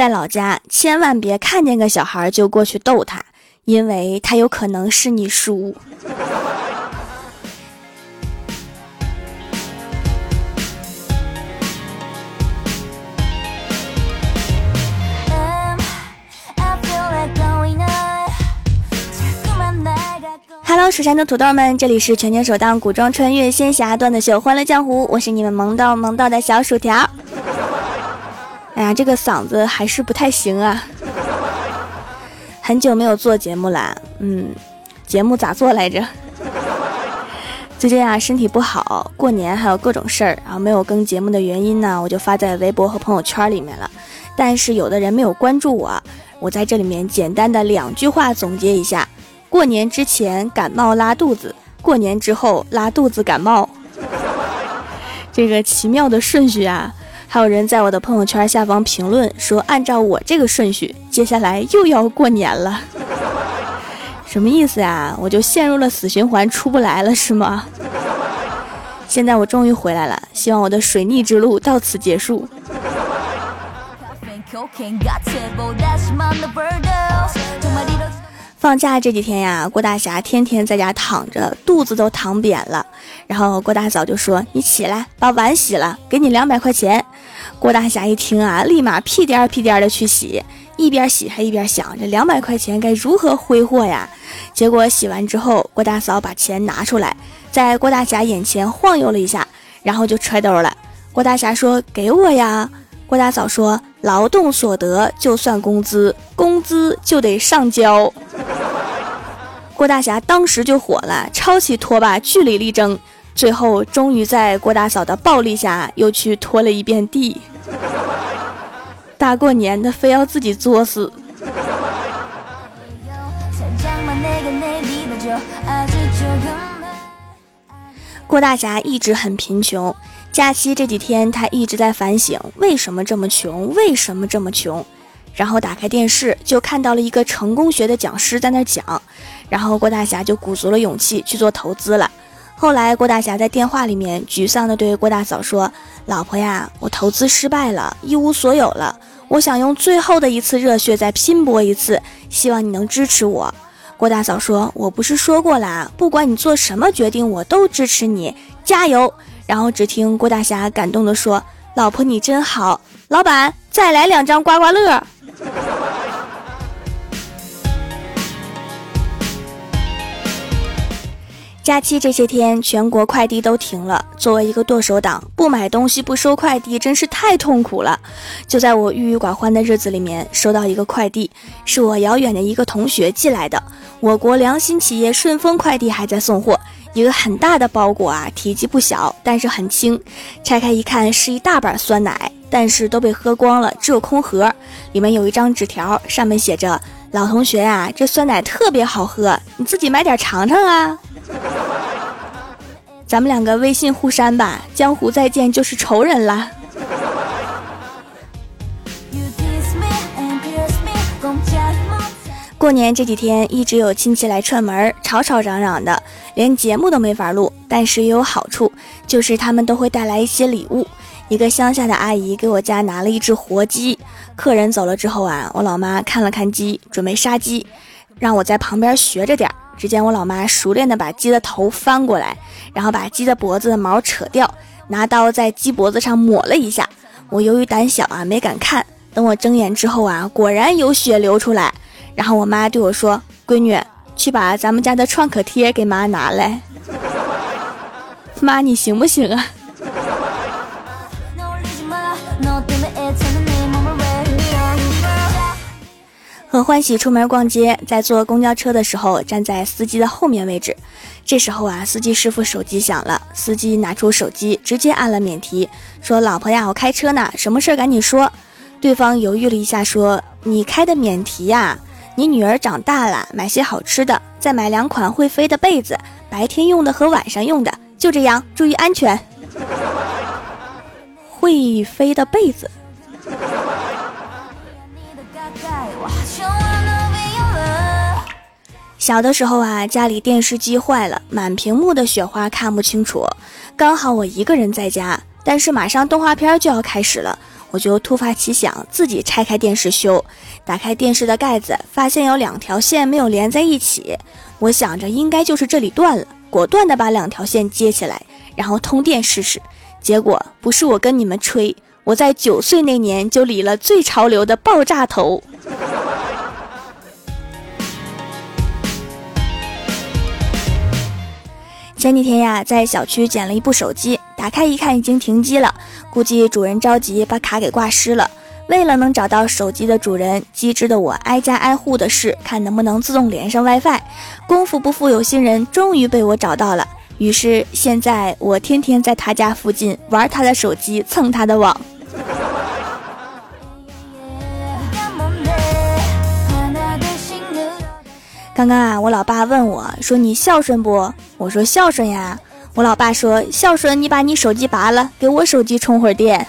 在老家千万别看见个小孩就过去逗他，因为他有可能是你叔。Hello，蜀山的土豆们，这里是全球首档古装穿越仙侠段子秀《欢乐江湖》，我是你们萌到萌到的小薯条。哎呀，这个嗓子还是不太行啊，很久没有做节目了。嗯，节目咋做来着？最近啊，身体不好，过年还有各种事儿，然后没有更节目的原因呢，我就发在微博和朋友圈里面了。但是有的人没有关注我，我在这里面简单的两句话总结一下。过年之前感冒拉肚子，过年之后拉肚子感冒，这个奇妙的顺序啊！还有人在我的朋友圈下方评论说，按照我这个顺序，接下来又要过年了，什么意思呀？我就陷入了死循环，出不来了是吗？现在我终于回来了，希望我的水逆之路到此结束。放假这几天呀，郭大侠天天在家躺着，肚子都躺扁了。然后郭大嫂就说：“你起来，把碗洗了，给你两百块钱。”郭大侠一听啊，立马屁颠儿屁颠儿的去洗，一边洗还一边想：这两百块钱该如何挥霍呀？结果洗完之后，郭大嫂把钱拿出来，在郭大侠眼前晃悠了一下，然后就揣兜了。郭大侠说：“给我呀。”郭大嫂说：“劳动所得就算工资，工资就得上交。”郭大侠当时就火了，抄起拖把据理力争，最后终于在郭大嫂的暴力下又去拖了一遍地。大过年的，非要自己作死。郭大侠一直很贫穷。假期这几天，他一直在反省为什么这么穷，为什么这么穷。然后打开电视，就看到了一个成功学的讲师在那讲，然后郭大侠就鼓足了勇气去做投资了。后来郭大侠在电话里面沮丧地对郭大嫂说：“老婆呀，我投资失败了，一无所有了。我想用最后的一次热血再拼搏一次，希望你能支持我。”郭大嫂说：“我不是说过啦，不管你做什么决定，我都支持你，加油。”然后只听郭大侠感动地说：“老婆你真好，老板再来两张刮刮乐。”假期这些天，全国快递都停了。作为一个剁手党，不买东西不收快递，真是太痛苦了。就在我郁郁寡欢的日子里面，收到一个快递，是我遥远的一个同学寄来的。我国良心企业顺丰快递还在送货。一个很大的包裹啊，体积不小，但是很轻。拆开一看，是一大板酸奶，但是都被喝光了，只有空盒。里面有一张纸条，上面写着：“老同学呀，这酸奶特别好喝，你自己买点尝尝啊。”咱们两个微信互删吧，江湖再见就是仇人了。过年这几天一直有亲戚来串门，吵吵嚷嚷的，连节目都没法录。但是也有好处，就是他们都会带来一些礼物。一个乡下的阿姨给我家拿了一只活鸡。客人走了之后啊，我老妈看了看鸡，准备杀鸡，让我在旁边学着点。只见我老妈熟练的把鸡的头翻过来，然后把鸡的脖子的毛扯掉，拿刀在鸡脖子上抹了一下。我由于胆小啊，没敢看。等我睁眼之后啊，果然有血流出来。然后我妈对我说：“闺女，去把咱们家的创可贴给妈拿来。”妈，你行不行啊？欢喜出门逛街，在坐公交车的时候，站在司机的后面位置。这时候啊，司机师傅手机响了，司机拿出手机，直接按了免提，说：“老婆呀，我开车呢，什么事儿赶紧说。”对方犹豫了一下，说：“你开的免提呀？”你女儿长大了，买些好吃的，再买两款会飞的被子，白天用的和晚上用的，就这样，注意安全。会飞的被子。小的时候啊，家里电视机坏了，满屏幕的雪花看不清楚，刚好我一个人在家，但是马上动画片就要开始了。我就突发奇想，自己拆开电视修。打开电视的盖子，发现有两条线没有连在一起。我想着应该就是这里断了，果断的把两条线接起来，然后通电试试。结果不是我跟你们吹，我在九岁那年就理了最潮流的爆炸头。前几天呀，在小区捡了一部手机，打开一看已经停机了，估计主人着急把卡给挂失了。为了能找到手机的主人，机智的我挨家挨户的试，看能不能自动连上 WiFi。功夫不负有心人，终于被我找到了。于是现在我天天在他家附近玩他的手机，蹭他的网。刚刚啊，我老爸问我说：“你孝顺不？”我说：“孝顺呀。”我老爸说：“孝顺，你把你手机拔了，给我手机充会儿电。”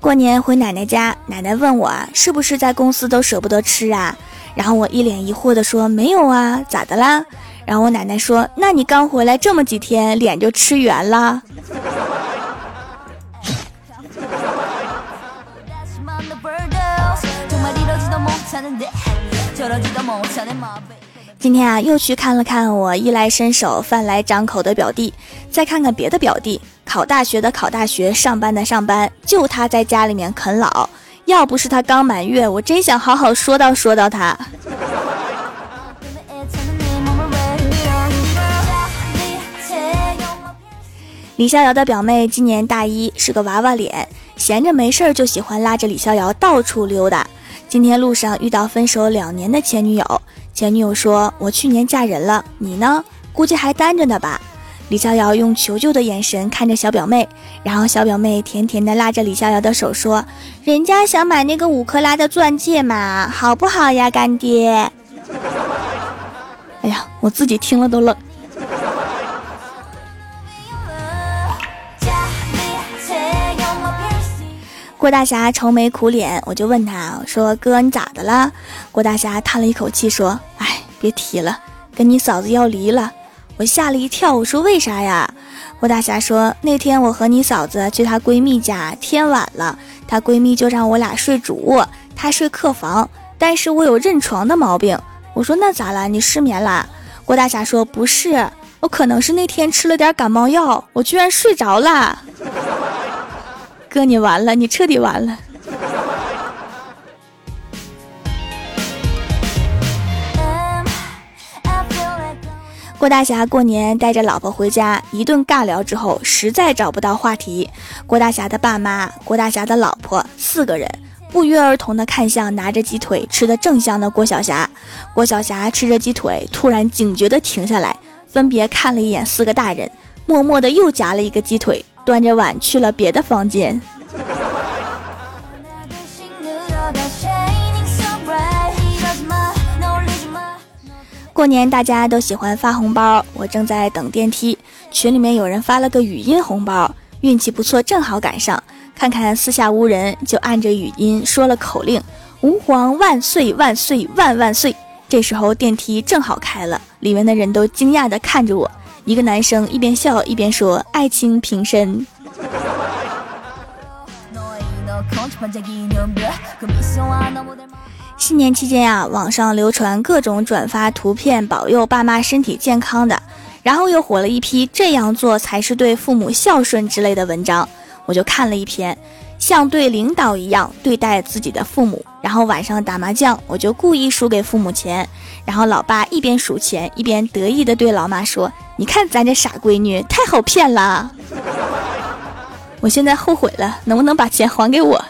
过年回奶奶家，奶奶问我，是不是在公司都舍不得吃啊？然后我一脸疑惑的说：“没有啊，咋的啦？”然后我奶奶说：“那你刚回来这么几天，脸就吃圆了。”今天啊，又去看了看我衣来伸手、饭来张口的表弟，再看看别的表弟，考大学的考大学，上班的上班，就他在家里面啃老。要不是他刚满月，我真想好好说道说道他。李逍遥的表妹今年大一，是个娃娃脸，闲着没事儿就喜欢拉着李逍遥到处溜达。今天路上遇到分手两年的前女友，前女友说：“我去年嫁人了，你呢？估计还单着呢吧？”李逍遥用求救的眼神看着小表妹，然后小表妹甜甜的拉着李逍遥的手说：“人家想买那个五克拉的钻戒嘛，好不好呀，干爹？”哎呀，我自己听了都冷。郭大侠愁眉苦脸，我就问他说：“哥，你咋的了？”郭大侠叹了一口气说：“哎，别提了，跟你嫂子要离了。”我吓了一跳，我说：“为啥呀？”郭大侠说：“那天我和你嫂子去她闺蜜家，天晚了，她闺蜜就让我俩睡主卧，她睡客房，但是我有认床的毛病。”我说：“那咋了？你失眠了？”郭大侠说：“不是，我可能是那天吃了点感冒药，我居然睡着了。”哥，你完了，你彻底完了。郭大侠过年带着老婆回家，一顿尬聊之后，实在找不到话题。郭大侠的爸妈、郭大侠的老婆四个人不约而同的看向拿着鸡腿吃的正香的郭晓霞。郭晓霞吃着鸡腿，突然警觉的停下来，分别看了一眼四个大人，默默的又夹了一个鸡腿。端着碗去了别的房间。过年大家都喜欢发红包，我正在等电梯，群里面有人发了个语音红包，运气不错，正好赶上。看看四下无人，就按着语音说了口令：“吾皇万岁万岁万万岁！”这时候电梯正好开了，里面的人都惊讶的看着我。一个男生一边笑一边说：“爱卿平身。” 新年期间呀，网上流传各种转发图片保佑爸妈身体健康的，然后又火了一批“这样做才是对父母孝顺”之类的文章，我就看了一篇。像对领导一样对待自己的父母，然后晚上打麻将，我就故意输给父母钱，然后老爸一边数钱一边得意的对老妈说：“你看咱这傻闺女太好骗了。”我现在后悔了，能不能把钱还给我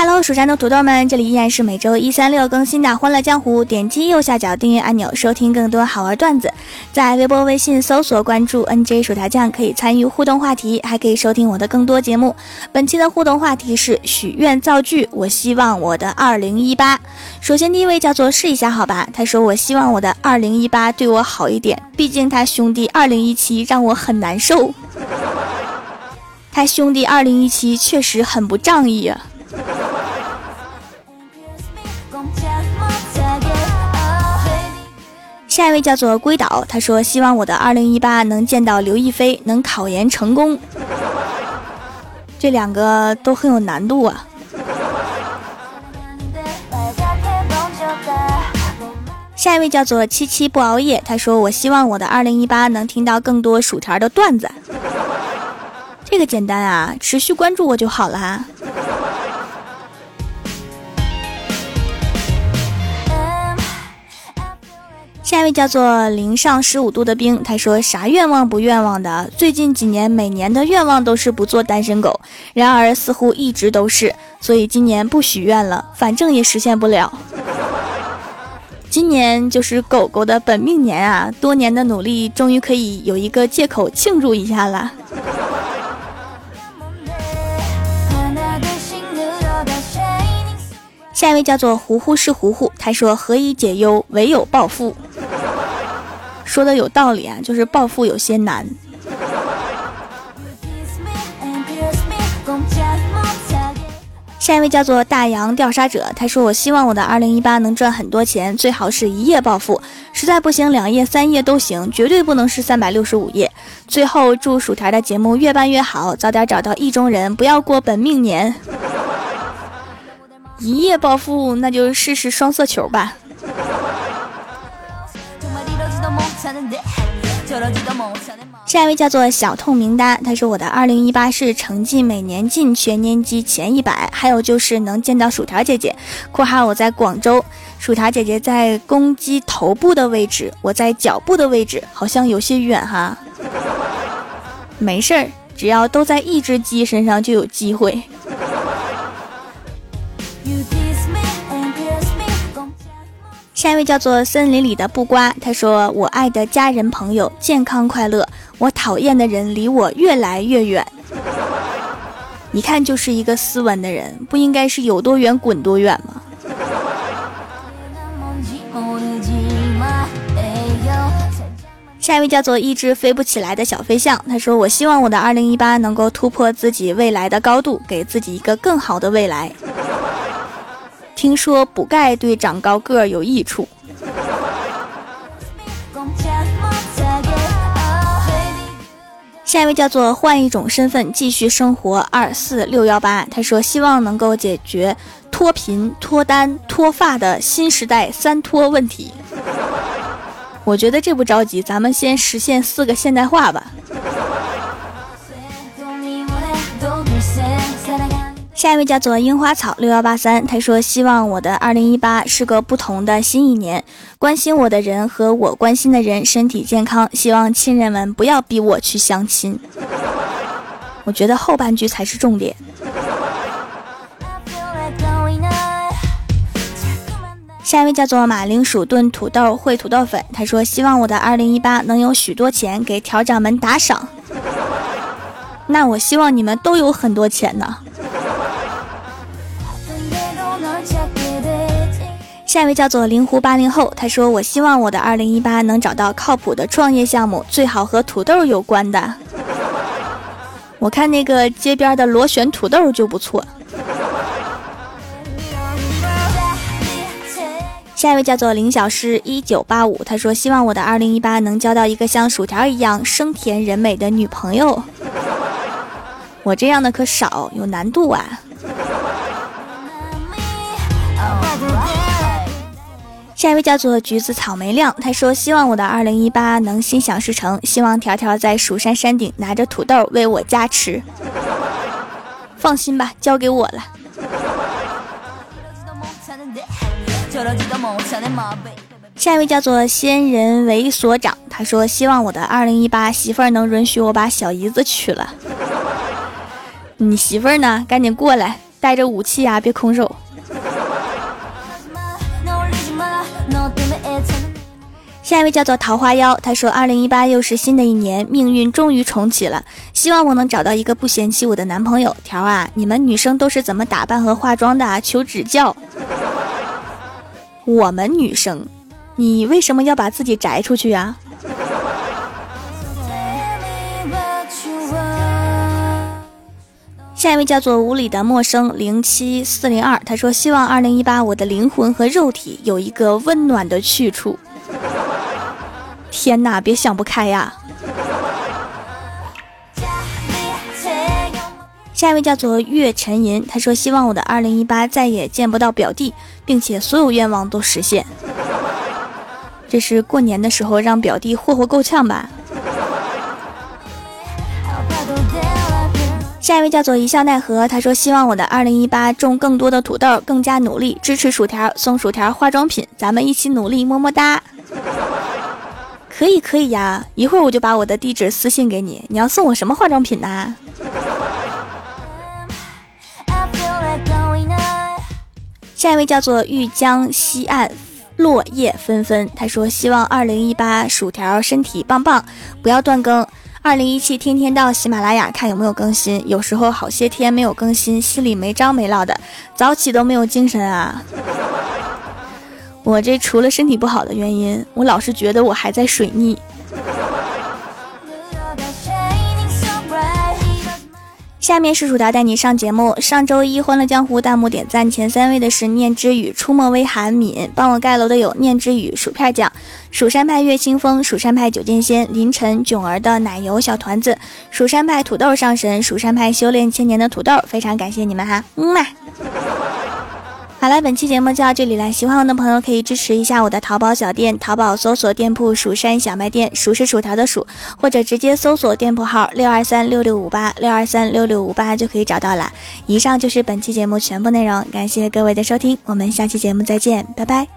？Hello，蜀山的土豆们，这里依然是每周一、三、六更新的《欢乐江湖》。点击右下角订阅按钮，收听更多好玩段子。在微博、微信搜索关注 “nj 薯条酱”，可以参与互动话题，还可以收听我的更多节目。本期的互动话题是许愿造句，我希望我的二零一八。首先第一位叫做试一下好吧，他说我希望我的二零一八对我好一点，毕竟他兄弟二零一七让我很难受。他兄弟二零一七确实很不仗义啊。下一位叫做龟岛，他说希望我的二零一八能见到刘亦菲，能考研成功。这两个都很有难度啊。下一位叫做七七不熬夜，他说我希望我的二零一八能听到更多薯条的段子。这个简单啊，持续关注我就好了。下一位叫做零上十五度的冰，他说啥愿望不愿望的？最近几年每年的愿望都是不做单身狗，然而似乎一直都是，所以今年不许愿了，反正也实现不了。今年就是狗狗的本命年啊，多年的努力终于可以有一个借口庆祝一下了。下一位叫做糊糊是糊糊，他说：“何以解忧，唯有暴富。”说的有道理啊，就是暴富有些难。下一位叫做大洋调查者，他说：“我希望我的二零一八能赚很多钱，最好是一夜暴富，实在不行两夜三夜都行，绝对不能是三百六十五夜。”最后祝薯条的节目越办越好，早点找到意中人，不要过本命年。一夜暴富，那就试试双色球吧。下一位叫做小痛名单，他说我的二零一八是成绩每年进全年级前一百，还有就是能见到薯条姐姐。括号我在广州，薯条姐姐在公鸡头部的位置，我在脚部的位置，好像有些远哈。没事儿，只要都在一只鸡身上就有机会。下一位叫做森林里的布瓜，他说：“我爱的家人朋友健康快乐，我讨厌的人离我越来越远。”一看就是一个斯文的人，不应该是有多远滚多远吗？下一位叫做一只飞不起来的小飞象，他说：“我希望我的二零一八能够突破自己未来的高度，给自己一个更好的未来。”听说补钙对长高个有益处。下一位叫做换一种身份继续生活二四六幺八，他说希望能够解决脱贫、脱单、脱发的新时代三脱问题。我觉得这不着急，咱们先实现四个现代化吧。下一位叫做樱花草六幺八三，他说希望我的二零一八是个不同的新一年，关心我的人和我关心的人身体健康，希望亲人们不要逼我去相亲。我觉得后半句才是重点。下一位叫做马铃薯炖土豆烩土豆粉，他说希望我的二零一八能有许多钱给调掌门打赏。那我希望你们都有很多钱呢。下一位叫做灵狐八零后，他说：“我希望我的二零一八能找到靠谱的创业项目，最好和土豆有关的。我看那个街边的螺旋土豆就不错。” 下一位叫做林小诗一九八五，他说：“希望我的二零一八能交到一个像薯条一样生甜人美的女朋友。我这样的可少，有难度啊。”下一位叫做橘子草莓亮，他说希望我的二零一八能心想事成，希望条条在蜀山山顶拿着土豆为我加持。放心吧，交给我了。下一位叫做仙人为所长，他说希望我的二零一八媳妇儿能允许我把小姨子娶了。你媳妇儿呢？赶紧过来，带着武器啊，别空手。下一位叫做桃花妖，他说：“二零一八又是新的一年，命运终于重启了，希望我能找到一个不嫌弃我的男朋友。”条啊，你们女生都是怎么打扮和化妆的？啊求指教。我们女生，你为什么要把自己摘出去啊？下一位叫做无理的陌生零七四零二，他说希望二零一八我的灵魂和肉体有一个温暖的去处。天哪，别想不开呀！下一位叫做月沉吟，他说希望我的二零一八再也见不到表弟，并且所有愿望都实现。这是过年的时候让表弟霍霍够呛吧？下一位叫做一笑奈何，他说希望我的二零一八种更多的土豆，更加努力，支持薯条，送薯条化妆品，咱们一起努力，么么哒。可以可以呀，一会儿我就把我的地址私信给你。你要送我什么化妆品呢？下一位叫做玉江西岸，落叶纷纷。他说：“希望二零一八薯条身体棒棒，不要断更。二零一七天天到喜马拉雅看有没有更新，有时候好些天没有更新，心里没着没落的，早起都没有精神啊。我这除了身体不好的原因，我老是觉得我还在水逆。”下面是薯条带你上节目。上周一欢乐江湖弹幕点赞前三位的是念之雨、出没微寒敏，帮我盖楼的有念之雨、薯片酱、蜀山派月清风、蜀山派九剑仙、凌晨囧儿的奶油小团子、蜀山派土豆上神、蜀山派修炼千年的土豆，非常感谢你们哈，嗯嘛。好了，本期节目就到这里了。喜欢我的朋友可以支持一下我的淘宝小店，淘宝搜索店铺“蜀山小卖店”，蜀是薯条的蜀，或者直接搜索店铺号六二三六六五八六二三六六五八就可以找到了。以上就是本期节目全部内容，感谢各位的收听，我们下期节目再见，拜拜。